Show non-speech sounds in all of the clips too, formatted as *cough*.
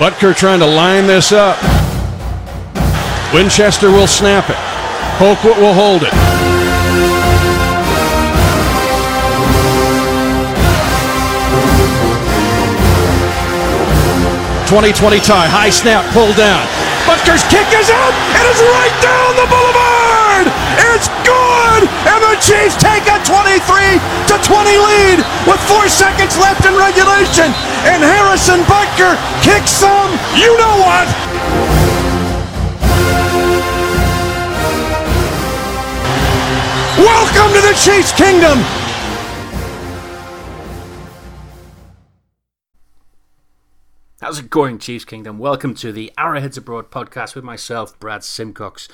Butker trying to line this up. Winchester will snap it. Colquitt will hold it. Twenty twenty tie, high snap, Pull down. Butker's kick is out. It is right down the boulevard. It's good, and the Chiefs take a 23 to 20 lead with four seconds left in regulation. And Harrison Butker kicks some. You know what? Welcome to the Chiefs Kingdom. How's it going, Chiefs Kingdom? Welcome to the Arrowheads Abroad podcast with myself, Brad Simcox.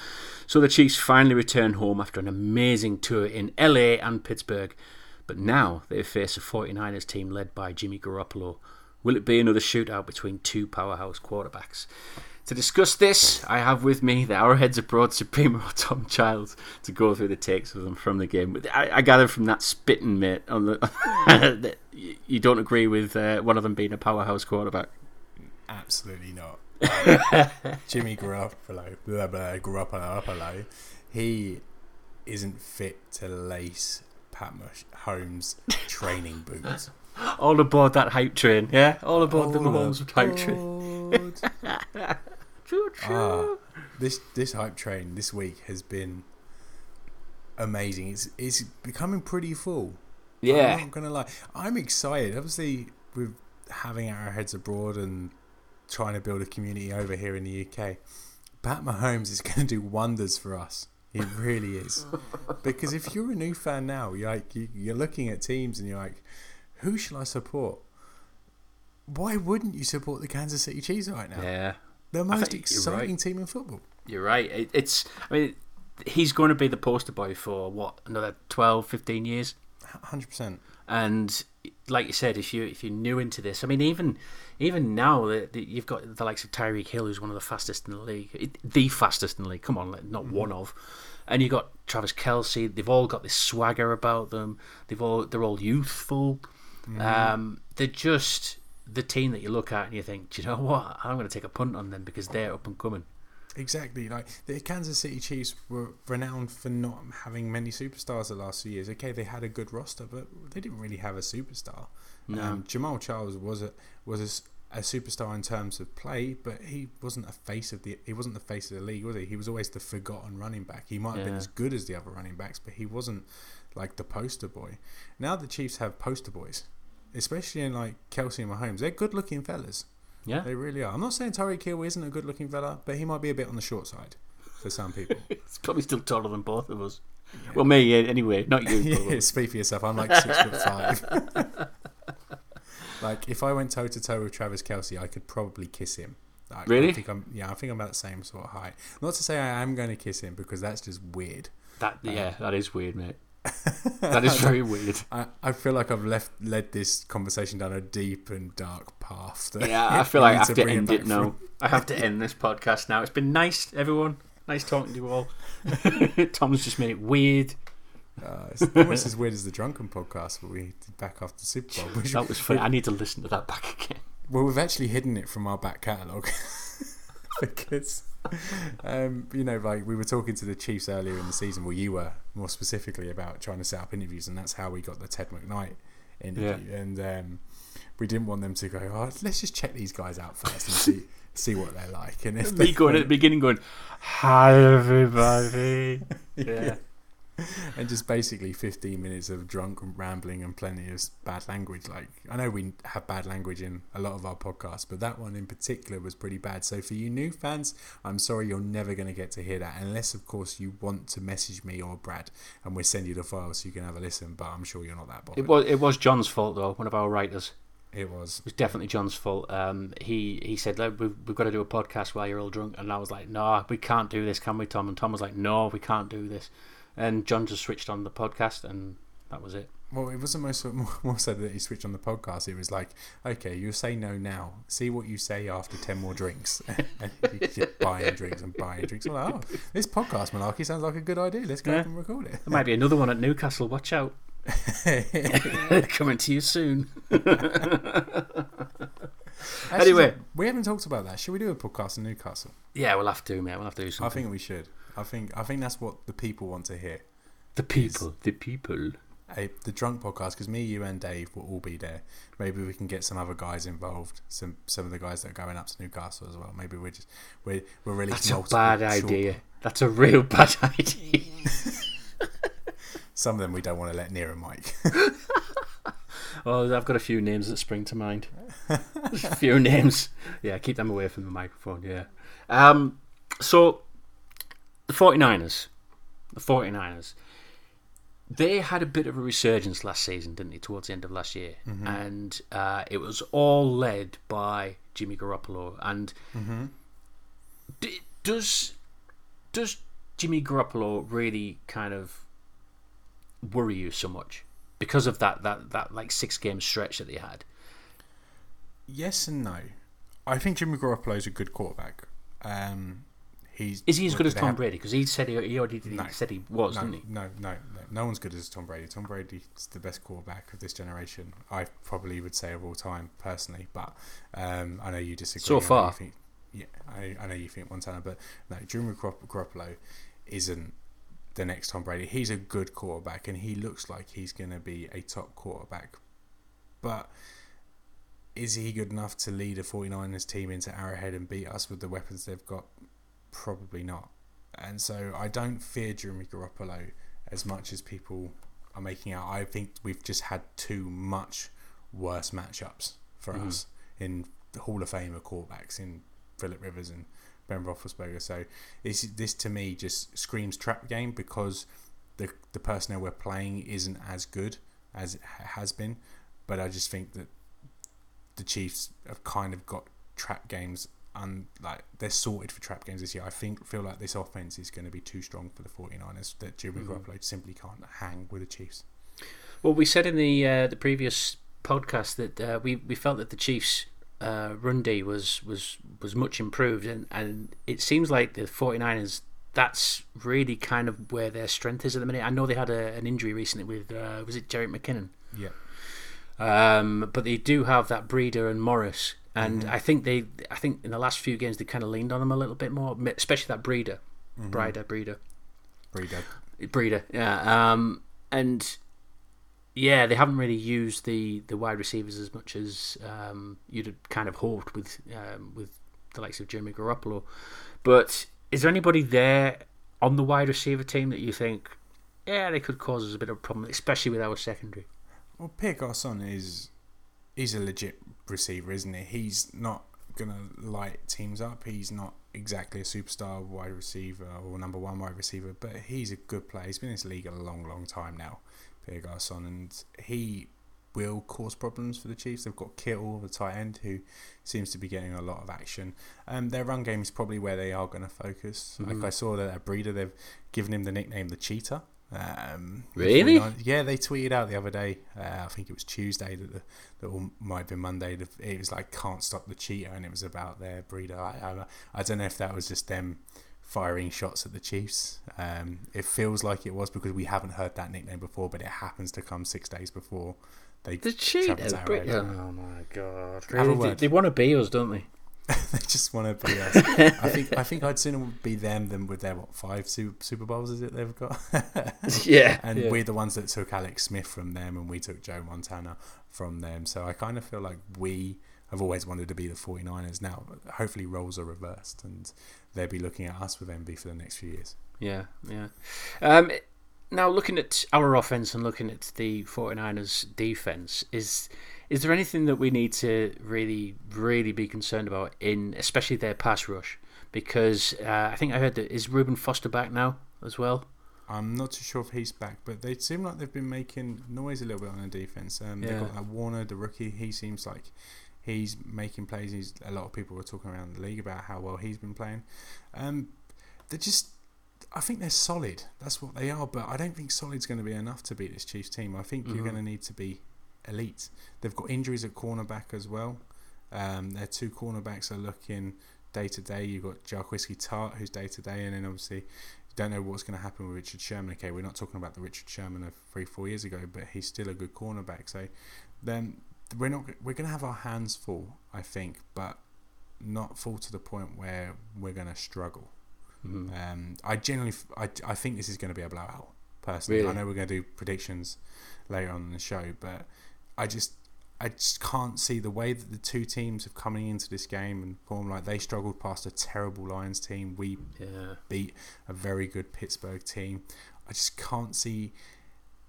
So, the Chiefs finally return home after an amazing tour in LA and Pittsburgh, but now they face a 49ers team led by Jimmy Garoppolo. Will it be another shootout between two powerhouse quarterbacks? To discuss this, I have with me the Arrowheads Abroad Supremo *laughs* Tom Childs to go through the takes of them from the game. I, I gather from that spitting, mate, on the, *laughs* that you don't agree with uh, one of them being a powerhouse quarterback. Absolutely not. *laughs* Jimmy Garoppolo, blah, blah, Garoppolo, he isn't fit to lace Pat Holmes training boots. *laughs* All aboard that hype train, yeah? All aboard All the Mahomes hype train. *laughs* Ah, this this hype train this week has been amazing. It's it's becoming pretty full. Yeah. I'm not gonna lie. I'm excited. Obviously, with having our heads abroad and trying to build a community over here in the UK. Pat Mahomes is *laughs* going to do wonders for us. He really is. *laughs* because if you're a new fan now, you're like you're looking at teams and you're like, who shall I support? Why wouldn't you support the Kansas City Chiefs right now? Yeah, the most exciting right. team in football. You're right. It, it's. I mean, he's going to be the poster boy for what another 12, 15 years. Hundred percent. And like you said, if you if you're new into this, I mean, even even now that you've got the likes of Tyreek Hill, who's one of the fastest in the league, the fastest in the league. Come on, not mm-hmm. one of. And you've got Travis Kelce. They've all got this swagger about them. They've all they're all youthful. Mm-hmm. Um, they're just the team that you look at and you think, do you know what? I'm going to take a punt on them because they're up and coming. Exactly. Like the Kansas City Chiefs were renowned for not having many superstars the last few years. Okay, they had a good roster, but they didn't really have a superstar. No. Um, Jamaal Charles was a was a, a, superstar in terms of play, but he wasn't a face of the he wasn't the face of the league, was he? He was always the forgotten running back. He might have yeah. been as good as the other running backs, but he wasn't like the poster boy. Now the Chiefs have poster boys, especially in like Kelce and Mahomes. They're good looking fellas. Yeah, they really are. I'm not saying Tyreek Hill isn't a good-looking fella, but he might be a bit on the short side for some people. *laughs* He's probably still taller than both of us. Yeah. Well, me anyway, not you. *laughs* yeah, speak for yourself. I'm like *laughs* six foot five. like if I went toe to toe with Travis Kelce, I could probably kiss him. Like, really? I think I'm. Yeah, I think I'm about the same sort of height. Not to say I am going to kiss him because that's just weird. That yeah, um, that is weird, mate *laughs* that is very weird. I, I feel like I've left led this conversation down a deep and dark path. Yeah, I *laughs* feel like I have to, to end it now. I have to end this podcast now. It's been nice, everyone. Nice talking to you all. *laughs* Tom's just made it weird. Uh, it's almost as weird as the drunken podcast but we did back after the Super Bowl. Which, that was funny. I need to listen to that back again. Well, we've actually hidden it from our back catalogue *laughs* because um, you know, like we were talking to the Chiefs earlier in the season. Well, you were more specifically about trying to set up interviews, and that's how we got the Ted McKnight interview. Yeah. And um, we didn't want them to go. Oh, let's just check these guys out first and see *laughs* see what they're like. And if me going at the beginning, going, "Hi, everybody," *laughs* yeah. *laughs* and just basically 15 minutes of drunk rambling and plenty of bad language. Like, I know we have bad language in a lot of our podcasts, but that one in particular was pretty bad. So, for you new fans, I'm sorry you're never going to get to hear that, unless, of course, you want to message me or Brad and we'll send you the file so you can have a listen. But I'm sure you're not that bothered. It was, it was John's fault, though, one of our writers. It was. It was definitely John's fault. Um, he he said, Look, we've, we've got to do a podcast while you're all drunk. And I was like, No, we can't do this, can we, Tom? And Tom was like, No, we can't do this and John just switched on the podcast, and that was it. Well, it wasn't more, *laughs* more so that he switched on the podcast. It was like, okay, you say no now. See what you say after 10 more drinks. *laughs* and *laughs* buying drinks and buying drinks. I'm like, oh, this podcast malarkey sounds like a good idea. Let's go yeah. and record it. There might be another one at Newcastle. Watch out. Coming to you soon. Actually, Anyway. we haven't talked about that. Should we do a podcast in Newcastle? Yeah, we'll have to, mate. We'll have to do something. I think we should. I think I think that's what the people want to hear. the people, the people. A, the drunk podcast because me, you, and Dave will all be there. Maybe we can get some other guys involved. Some some of the guys that are going up to Newcastle as well. Maybe we're just we're we're really That's a bad short- idea. That's a real bad idea. *laughs* Some of them we don't want to let near a mic. *laughs* Oh, I've got a few names that spring to mind. A few *laughs* names. Yeah, keep them away from the microphone, yeah. Um, so, the 49ers. The 49ers. They had a bit of a resurgence last season, didn't they, towards the end of last year? And uh, it was all led by Jimmy Garoppolo. And d- does does Jimmy Garoppolo really kind of worry you so much because of that that that like six game stretch that they had? yes and no. I think Jimmy Garoppolo is a good quarterback. Um, he's Is he as good as Tom have- Brady? Because he said he, he already did, he No. said he was, No, didn't he? no, no, no. No one's good as Tom Brady. Tom Brady's the best quarterback of this generation. I probably would say of all time, personally. But um, I know you disagree. So I far. think- yeah, I, I know you think Montana, but no, Jimmy Garoppolo isn't the next Tom Brady. He's a good quarterback, and he looks like he's going to be a top quarterback. But is he good enough to lead a 49ers team into Arrowhead and beat us with the weapons they've got? Probably not. And so I don't fear Jimmy Garoppolo as much as people are making out. I think we've just had too much worse matchups for mm-hmm. us in the Hall of Fame of quarterbacks in Philip Rivers and Ben Roethlisberger. So this this to me just screams trap game because the the personnel we're playing isn't as good as it has been. But I just think that the Chiefs have kind of got trap games and like they're sorted for trap games this year. I think feel like this offense is going to be too strong for the 49ers that Jimmy Garoppolo simply can't hang with the Chiefs. Well, we said in the uh, the previous podcast that uh, we we felt that the Chiefs' uh, run D was was was much improved, and and it seems like the 49ers that's really kind of where their strength is at the minute. I know they had a, an injury recently with uh, was it Jerick McKinnon, Yeah. um, but they do have that Breida and Morris, and I think they I think in the last few games they kind of leaned on them a little bit more, especially that Breida, Breida, Breida. Breida. Breida, yeah. Um, and yeah, they haven't really used the, the wide receivers as much as um, you'd kind of hoped with um, with the likes of Jimmy Garoppolo. But is there anybody there on the wide receiver team that you think, yeah, they could cause us a bit of a problem, especially with our secondary? Well, Pierre Garcon is he's a legit receiver, isn't he? He's not gonna light teams up. He's not exactly a superstar wide receiver or number one wide receiver, but he's a good player. He's been in this league a long, long time now, Pierre Garcon, and he will cause problems for the Chiefs. They've got Kittle, the tight end, who seems to be getting a lot of action. Um, their run game is probably where they are going to focus. Like I saw that at Breida, they've given him the nickname the Cheetah. Um, Really? Yeah, they tweeted out the other day. Uh, I think it was Tuesday that the that might have been Monday. It was like can't stop the cheetah, and it was about their Breida. I, I, I don't know if that was just them firing shots at the Chiefs. Um, it feels like it was because we haven't heard that nickname before, but it happens to come six days before they The travel cheaters, to oh my god! Have a Really? They, word. they want to be us, don't they? *laughs* they just want to be us. *laughs* I think I think I'd sooner be them than with their what five Super, Super Bowls is it they've got. *laughs* yeah, and yeah. we're the ones that took Alex Smith from them, and we took Joe Montana from them. So I kind of feel like we have always wanted to be the 49ers. Now, hopefully, roles are reversed, and they'll be looking at us with envy for the next few years. Yeah, yeah. Um, now, looking at our offense and looking at the 49ers defense, is is there anything that we need to really, really be concerned about in, especially their pass rush? Because uh, I think I heard that is Reuben Foster back now as well. I'm not too sure if he's back, but they seem like they've been making noise a little bit on the defense. Um, They've Yeah. got like Warner, the rookie. He seems like he's making plays. He's a lot of people were talking around the league about how well he's been playing. Um, they're just, I think they're solid. That's what they are. But I don't think solid's going to be enough to beat this Chiefs team. I think you're Mhm. going to need to be elite. They've got injuries at cornerback as well. Um, their two cornerbacks are looking day to day. You've got Jarquiski Tart, who's day to day, and then obviously you don't know what's going to happen with Richard Sherman. Okay, we're not talking about the Richard Sherman of three, four years ago, but he's still a good cornerback. So then we're not we're going to have our hands full, I think, but not full to the point where we're going to struggle. Mm-hmm. Um, I generally, f- I, I think this is going to be a blowout. Personally, Really? I know we're going to do predictions later on in the show, but I just, I just can't see the way that the two teams have coming into this game and form like they struggled past a terrible Lions team. We Yeah. beat a very good Pittsburgh team. I just can't see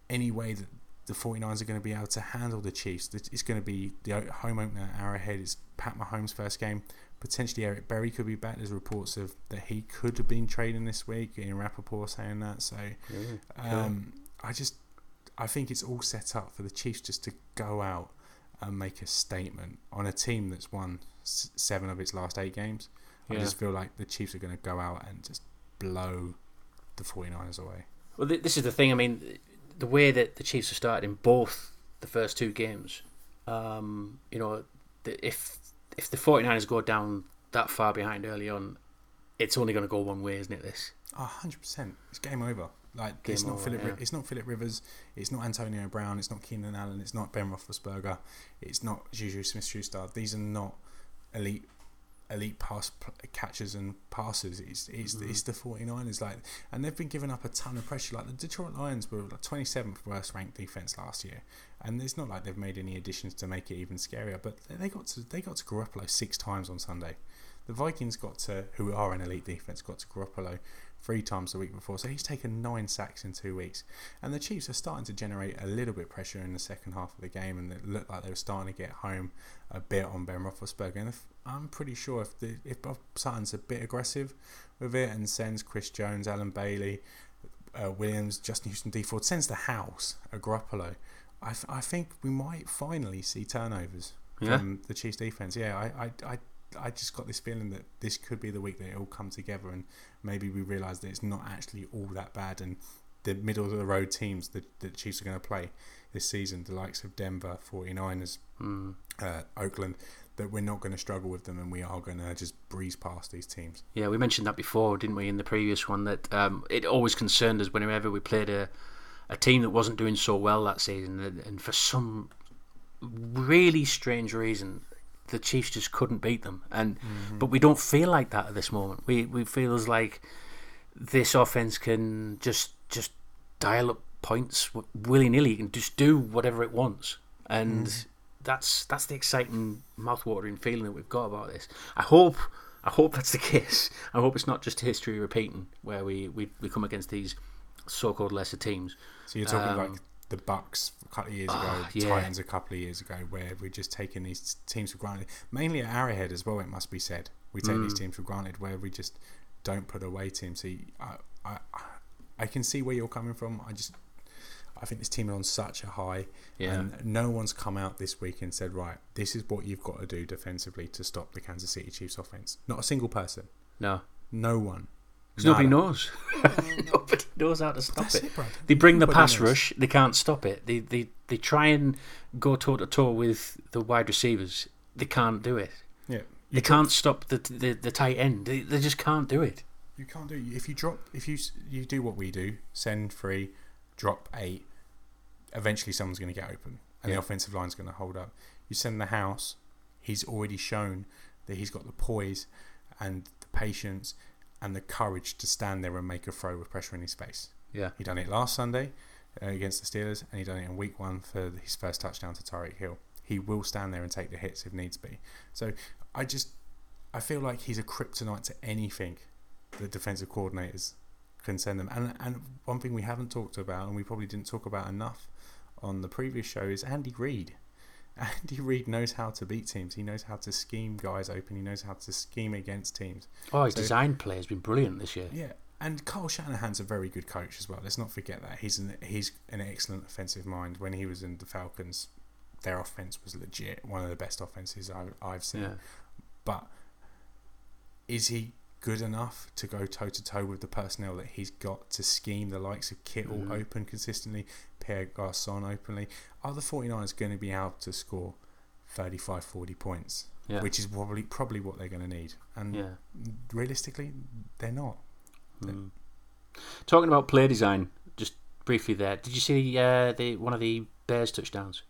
any way that the 49ers are going to be able to handle the Chiefs. It's going to be the home opener Arrowhead. It's Pat Mahomes' first game. Potentially Eric Berry could be back. There's reports of that he could have been trading this week. Ian Rapoport saying that. So um, I just I think it's all set up for the Chiefs just to go out and make a statement on a team that's won s- seven of its last eight games. I just feel like the Chiefs are going to go out and just blow the 49ers away. Well, th- this is the thing. I mean, the way that the Chiefs have started in both the first two games, um, you know, the, if if the 49ers go down that far behind early on, it's only going to go one way, isn't it? This. Oh, 100%. It's game over. Like Game it's not over, Philip. yeah. It's not Philip Rivers. It's not Antonio Brown. It's not Keenan Allen. It's not Ben Roethlisberger. It's not Juju Smith-Schuster. These are not elite, elite pass catchers and passes It's it's, Mm-hmm. it's the 49ers. Like, and they've been giving up a ton of pressure. Like the Detroit Lions were like 27th worst ranked defense last year, and it's not like they've made any additions to make it even scarier. But they got to they got to Garoppolo six times on Sunday. The Vikings got to, who are an elite defense, got to Garoppolo three times the week before. So he's taken nine sacks in two weeks. And the Chiefs are starting to generate a little bit pressure in the second half of the game, and it looked like they were starting to get home a bit on Ben Roethlisberger. And I'm pretty sure if the, if Bob Sutton's a bit aggressive with it and sends Chris Jones, Allen Bailey, uh, Williams, Justin Houston, Dee Ford, sends the house a Garoppolo. I, th- I think we might finally see turnovers Yeah. from the Chiefs defense. Yeah, I, I, I, I just got this feeling that this could be the week that it all come together, and maybe we realise that it's not actually all that bad, and the middle of the road teams that the Chiefs are going to play this season, the likes of Denver, 49ers, Mm. uh, Oakland, that we're not going to struggle with them, and we are going to just breeze past these teams. Yeah, we mentioned that before, didn't we, in the previous one? That um, it always concerned us whenever we played a a team that wasn't doing so well that season, and, and for some really strange reason, the Chiefs just couldn't beat them. And but we don't feel like that at this moment. We we feel as like this offense can just just dial up points willy nilly and just do whatever it wants, and that's that's the exciting mouthwatering feeling that we've got about this. I hope I hope that's the *laughs* case. I hope it's not just history repeating where we we, we come against these so-called lesser teams. So you're talking Um, like the Bucks a couple of years ago, the yeah. Titans a couple of years ago, where we're just taking these teams for granted. Mainly at Arrowhead as well, it must be said. We take Mm. these teams for granted, where we just don't put away teams. So you- I, I, I can see where you're coming from. I just, I think this team is on such a high, Yeah. and no one's come out this week and said, right, this is what you've got to do defensively to stop the Kansas City Chiefs offense. Not a single person. No, No one. because nobody Nada. knows. *laughs* *laughs* nobody knows how to stop That's it. it, They bring the pass knows. rush. They can't stop it. They they they try and go toe to toe with the wide receivers. They can't do it. Yeah. They can't stop the the, the tight end. They, they just can't do it. You can't do it. if you drop if you you do what we do send three, drop eight. Eventually, someone's going to get open, and Yeah. the offensive line's going to hold up. You send the house. He's already shown that he's got the poise and the patience and the courage to stand there and make a throw with pressure in his face. Yeah. He done it last Sunday uh, against the Steelers, and he done it in Week One for his first touchdown to Tyreek Hill. He will stand there and take the hits if needs be. So I just I feel like he's a kryptonite to anything the defensive coordinators can send them. And and one thing we haven't talked about, and we probably didn't talk about enough on the previous show, is Andy Reid. *laughs* Andy Reid knows how to beat teams. He knows how to scheme guys open. He knows how to scheme against teams. Oh, his So- design play has been brilliant this year. Yeah, and Kyle Shanahan's a very good coach as well. Let's not forget that he's an he's an excellent offensive mind. When he was in the Falcons, their offense was legit, one of the best offenses I, I've seen. Yeah. But is he good enough to go toe to toe with the personnel that he's got to scheme the likes of Kittle Mhm. open consistently, Pierre Garcon openly? Are the 49ers going to be able to score 35, 40 points? Yeah. Which is probably probably what they're going to need. And Yeah. realistically, they're not. Mm. Talking about play design, just briefly there. Did you see uh, the one of the Bears touchdowns?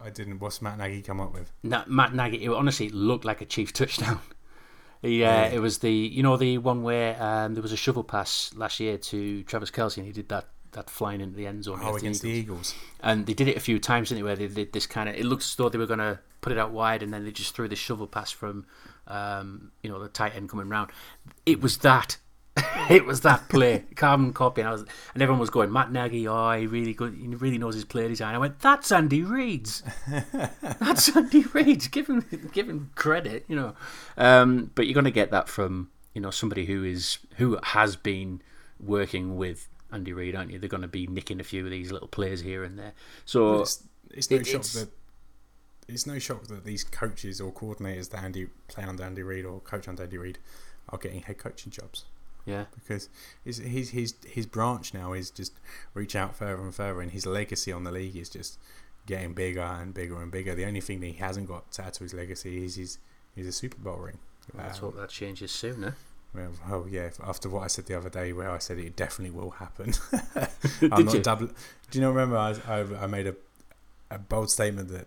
I didn't. What's Matt Nagy come up with? Na- Matt Nagy, it honestly looked like a Chiefs touchdown. *laughs* He, uh, Yeah. It was the you know the one where um, there was a shovel pass last year to Travis Kelce and he did that that flying into the end zone Oh, against the Eagles. and they did it a few times didn't they, where they did this kind of it looks as though they were going to put it out wide and then they just threw this shovel pass from um, you know the tight end coming round it was that *laughs* it was that play. Carbon copy and, I was, and everyone was going Matt Nagy oh he really good he really knows his play design. I went that's Andy Reid's. *laughs* That's Andy Reid's. give him give him credit you know. Um, but you're going to get that from you know somebody who is who has been working with Andy Reid aren't you? They're going to be nicking a few of these little plays here and there. So It's, it's no it- shock it's- that it's no shock that these coaches or coordinators that Andy play under Andy Reid or coach under Andy Reid are getting head coaching jobs yeah because his his his his branch now is just reach out further and further, and his legacy on the league is just getting bigger and bigger and bigger. The only thing that he hasn't got to add to his legacy is his is a Super Bowl ring. let's Um, hope that changes soon eh? Well, oh yeah. After what I said the other day, where I said it definitely will happen. *laughs* *laughs* Did I'm not you? double. Do you not remember? I, I, I made a a bold statement that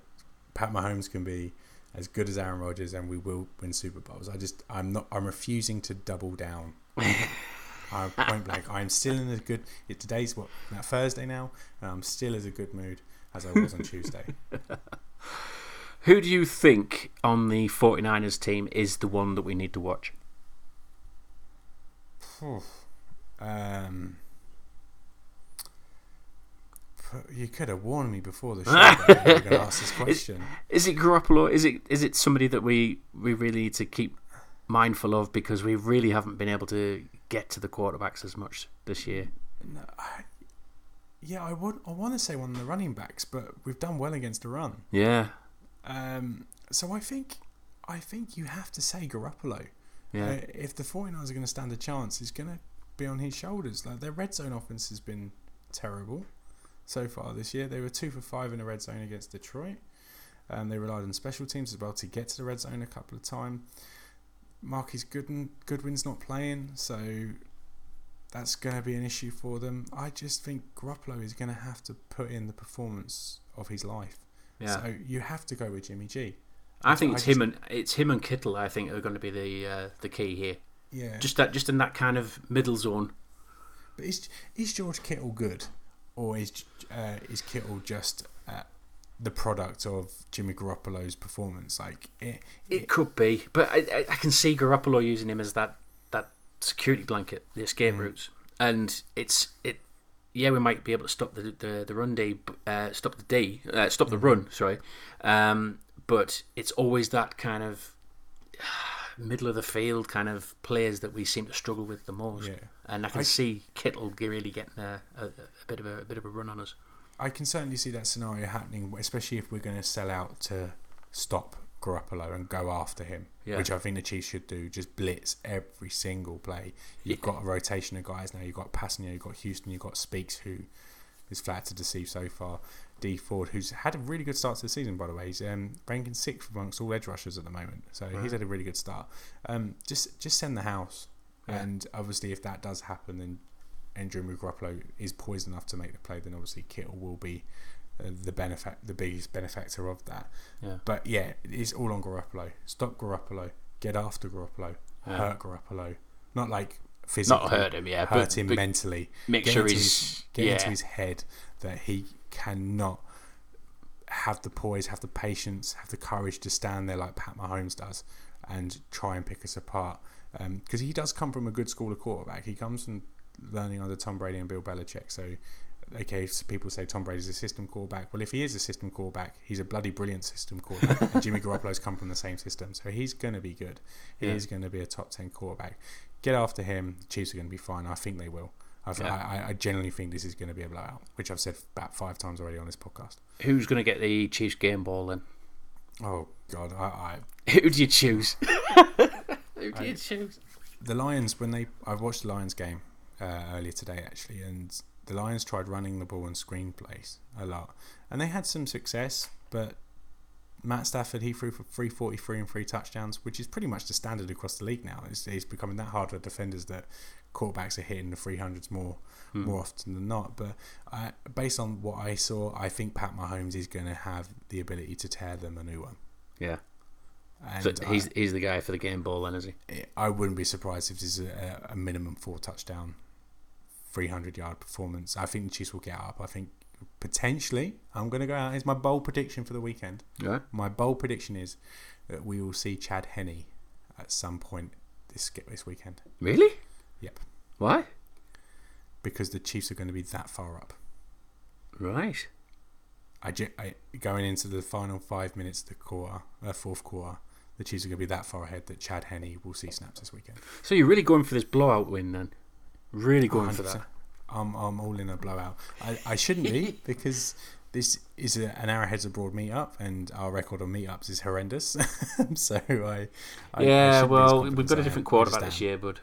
Pat Mahomes can be as good as Aaron Rodgers, and we will win Super Bowls. I just I'm not. I'm refusing to double down. *laughs* I'm point blank. I'm still in a good. It, today's what that Thursday now, and I'm still as a good mood as I was on Tuesday. *laughs* who do you think on the 49ers team is the one that we need to watch Um, you could have warned me before the *laughs* show that you were going to ask this question. is it Garoppolo is it is it somebody that we we really need to keep mindful of because we really haven't been able to get to the quarterbacks as much this year No, I, yeah, I would. I want to say one of the running backs, but we've done well against the run. yeah Um, so I think, I think you have to say Garoppolo. yeah Uh, if the 49ers are going to stand a chance, it's going to be on his shoulders. Like their red zone offense has been terrible so far this year. They were two for five in the red zone against Detroit. and they relied on special teams as well to get to the red zone a couple of times. Marquise Goodwin, Goodwin's not playing, so that's going to be an issue for them. I just think Garoppolo is going to have to put in the performance of his life. yeah So you have to go with Jimmy G. I think I it's just- him and it's him and Kittle. I think are going to be the uh, the key here. Yeah. Just that, just in that kind of middle zone. But is is George Kittle good, or is uh, is Kittle just uh, the product of Jimmy Garoppolo's performance? Like it, It could be, but I, I, can see Garoppolo using him as that that security blanket, the escape routes, and it's it. Yeah, we might be able to stop the the, the run D, uh, stop the D, uh, stop the run. Sorry, um, but it's always that kind of middle of the field kind of players that we seem to struggle with the most. Yeah. And I can I- see Kittle really getting a, a, a bit of a, a bit of a run on us. I can certainly see that scenario happening, especially if we're going to sell out to stop Garoppolo and go after him, Yeah. which I think the Chiefs should do. Just blitz every single play. You've Yeah. got a rotation of guys now. You've got Passenger, you've got Houston, you've got Speaks, who is flat to deceive so far. Dee Ford, who's had a really good start to the season, by the way. He's um, ranking sixth amongst all edge rushers at the moment, so he's had a really good start. Um, just just send the house, Yeah. and obviously if that does happen, then Andrew Garoppolo is poised enough to make the play, then obviously Kittle will be uh, the benefit, the biggest benefactor of that. Yeah. But yeah, it's all on Garoppolo. Stop Garoppolo. Get after Garoppolo. Yeah. Hurt Garoppolo. Not like physically. Not hurt him, yeah, Hurt but- him but mentally. make Get sure into he's- his, get into his head that he cannot have the poise, have the patience, have the courage to stand there like Pat Mahomes does and try and pick us apart. Um, because he does come from a good school of quarterback. He comes from learning under Tom Brady and Bill Belichick. So, okay, so people say Tom Brady's a system quarterback. Well, if he is a system quarterback, he's a bloody brilliant system quarterback. and *laughs* Jimmy Garoppolo's come from the same system. So he's going to be good. He Yeah. is going to be a top 10 quarterback. Get after him. Chiefs are going to be fine. I think they will. I've, Yeah. I, I- I genuinely think this is going to be a blowout, which I've said about five times already on this podcast. Who's going to get the Chiefs game ball then? Oh God, I, I *laughs* Who do you choose? *laughs* Who do you choose? the Lions when they I watched the Lions game uh, earlier today actually, and the Lions tried running the ball and screenplays a lot, and they had some success, but Matt Stafford, he threw for 343 and three touchdowns, which is pretty much the standard across the league now. It's, it's becoming that hard for defenders that quarterbacks are hitting the 300s more Hmm. more often than not. But I, based on what I saw, I think Pat Mahomes is going to have the ability to tear them a new one. Yeah. And So I- he's he's the guy for the game ball, then, is he? I wouldn't be surprised if this is a, a minimum four touchdown, 300 yard performance. I think the Chiefs will get up. I think potentially, I'm going to go out. It's my bold prediction for the weekend. Yeah. My bold prediction is that we will see Chad Henne at some point this this weekend. Really? Yep. Why? Because the Chiefs are going to be that far up. Right. I, I going into the final five minutes of the quarter, uh, fourth quarter, the Chiefs are going to be that far ahead that Chad Henne will see snaps this weekend. So you're really going for this blowout win then? Really going for 100%. that? I'm, I'm all in a blowout. I, I shouldn't be *laughs* because this is a, an Arrowheads Abroad meetup and our record on meetups is horrendous. *laughs* so I, I yeah, I shouldn't be as well, we've got a different quarterback this year, bud.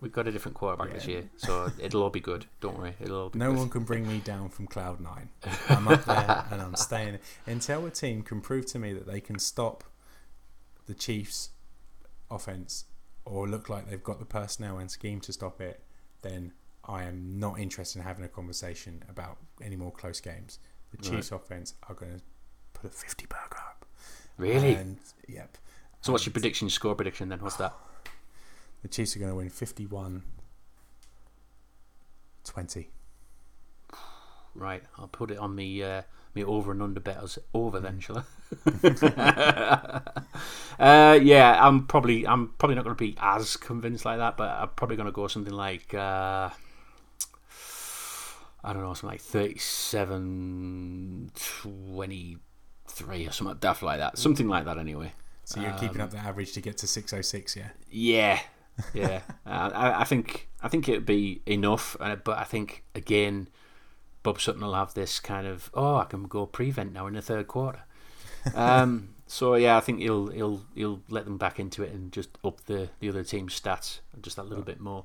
We've got a different quarterback this year, so it'll all be good. Don't worry, it'll all be No good. one can bring me down from cloud nine. *laughs* I'm up there and I'm staying until a team can prove to me that they can stop the Chiefs' offense or look like they've got the personnel and scheme to stop it. Then I am not interested in having a conversation about any more close games. The Right. Chiefs' offense are going to put a 50 burger up. Really? And yep, so what's your and prediction? Score prediction then? What's that? *sighs* The Chiefs are going to win 51 20. *sighs* Right, I'll put it on the. uh, me over and under betters over then, shall I? uh, yeah, I'm probably I'm probably not going to be as convinced like that, but I'm probably going to go something like uh, I don't know, something like 37 23 or something daft like that. Something like that anyway. So you're keeping Um, up the average to get to 606, yeah? Yeah, *laughs* yeah. uh, I, I think I think it'd be enough, uh, but I think again, Bob Sutton will have this kind of oh, I can go prevent now in the third quarter. *laughs* Um, so yeah, I think he'll he'll he'll let them back into it and just up the the other team's stats just a little bit more,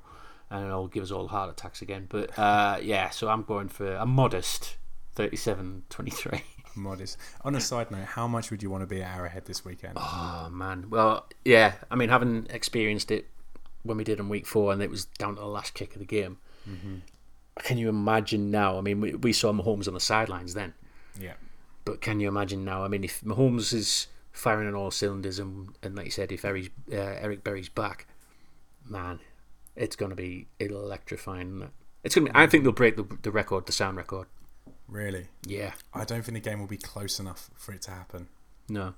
and it'll give us all heart attacks again. But uh, yeah, so I'm going for a modest 37-23. *laughs* Modest. On a side note, how much would you want to be at Arrowhead this weekend? Oh man, well, yeah. I mean, having experienced it when we did in week four, and it was down to the last kick of the game. Can you imagine now? I mean, we, we saw Mahomes on the sidelines then, Yeah. but can you imagine now? I mean, if Mahomes is firing on all cylinders, and, and like you said, if Eric, uh, Eric Berry's back, man, it's going to be electrifying. It's going to. Be, I think they'll break the, the record, the sound record. Really? Yeah. I don't think the game will be close enough for it to happen. No.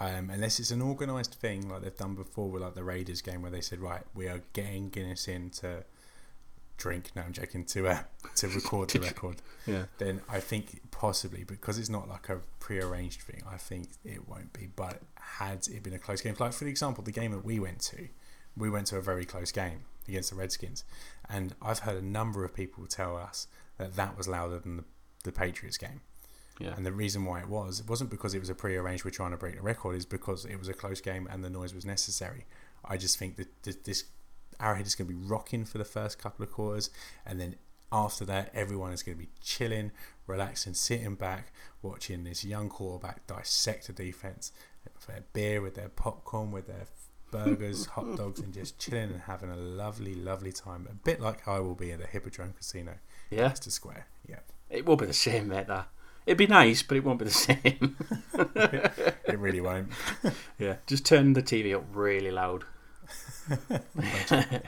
Um, unless it's an organised thing like they've done before with like the Raiders game where they said, right, we are getting Guinness in to drink. No, I'm joking. To uh, to record the *laughs* record. Yeah. Then I think possibly because it's not like a pre-arranged thing. I think it won't be. But had it been a close game, like for example, the game that we went to, we went to a very close game against the Redskins, and I've heard a number of people tell us that that was louder than the, the Patriots game. Yeah. And the reason why it was, it wasn't because it was a pre-arranged we're trying to break the record, is because it was a close game and the noise was necessary. I just think that this Arrowhead is going to be rocking for the first couple of quarters, and then after that, everyone is going to be chilling, relaxing, sitting back, watching this young quarterback dissect a defense with their beer, with their popcorn, with their burgers, *laughs* hot dogs, and just chilling and having a lovely, lovely time. A bit like I will be at the Hippodrome Casino, Yeah. Leicester Square. Yep, It won't be the same, mate. That it'd be nice, but it won't be the same. *laughs* it really won't. *laughs* yeah, just turn the TV up really loud. *laughs*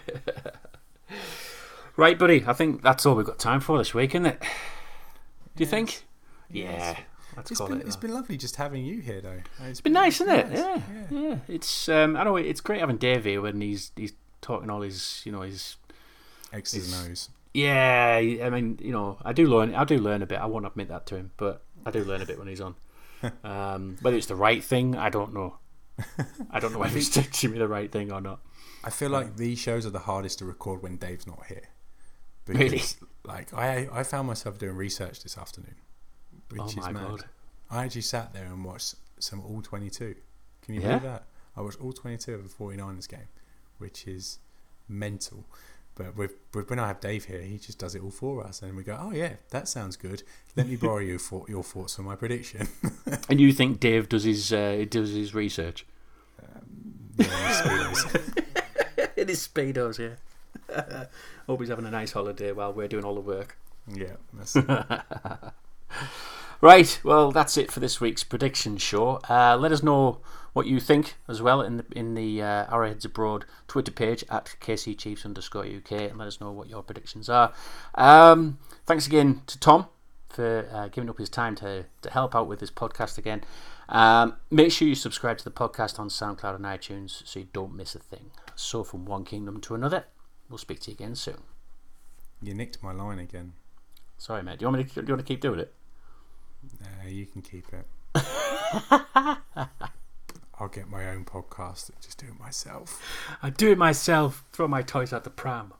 right, buddy. I think that's all we've got time for this week, isn't it? Do you think? Yeah. Let's It's been, it. it's that. been lovely just having you here, though. It's been nice, isn't it? nice, Yeah, yeah. It's um, I know it's great having Dave here when he's he's talking all his you know his X's It's- and O's. yeah. I mean you know I do learn I do learn a bit. I won't admit that to him, but I do learn a bit when he's on. *laughs* Um, whether it's the right thing, I don't know. I don't know *laughs* whether he's teaching me the right thing or not. I feel like these shows are the hardest to record when Dave's not here. Really? Like I, I found myself doing research this afternoon, which oh is my mad. god! I actually sat there and watched some All 22. Can you Yeah? believe that? I watched All 22 of the 49ers game, which is mental. But with, with when I have Dave here, he just does it all for us, and we go, "Oh yeah, that sounds good. Let me *laughs* borrow you for your thoughts for my prediction." *laughs* and you think Dave does his uh, does his research? Um, yeah, *laughs* in his speedos, yeah. Hope he's having a nice holiday while we're doing all the work. Yeah, right. Well, that's it for this week's prediction show. Uh, let us know what you think as well in the in the uh, Arrowheads Abroad Twitter page at KC Chiefs underscore UK, and let us know what your predictions are. Um, thanks again to Tom for uh, giving up his time to to help out with this podcast again. Um, make sure you subscribe to the podcast on SoundCloud and iTunes so you don't miss a thing. So, from one kingdom to another, we'll speak to you again soon. You nicked my line again. Sorry, mate. Do you want me to? Do you want to keep doing it? Uh, you can keep it. *laughs* I'll get my own podcast and just do it myself. I do it myself. Throw my toys out the pram.